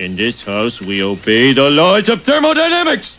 In this house, we obey the laws of thermodynamics.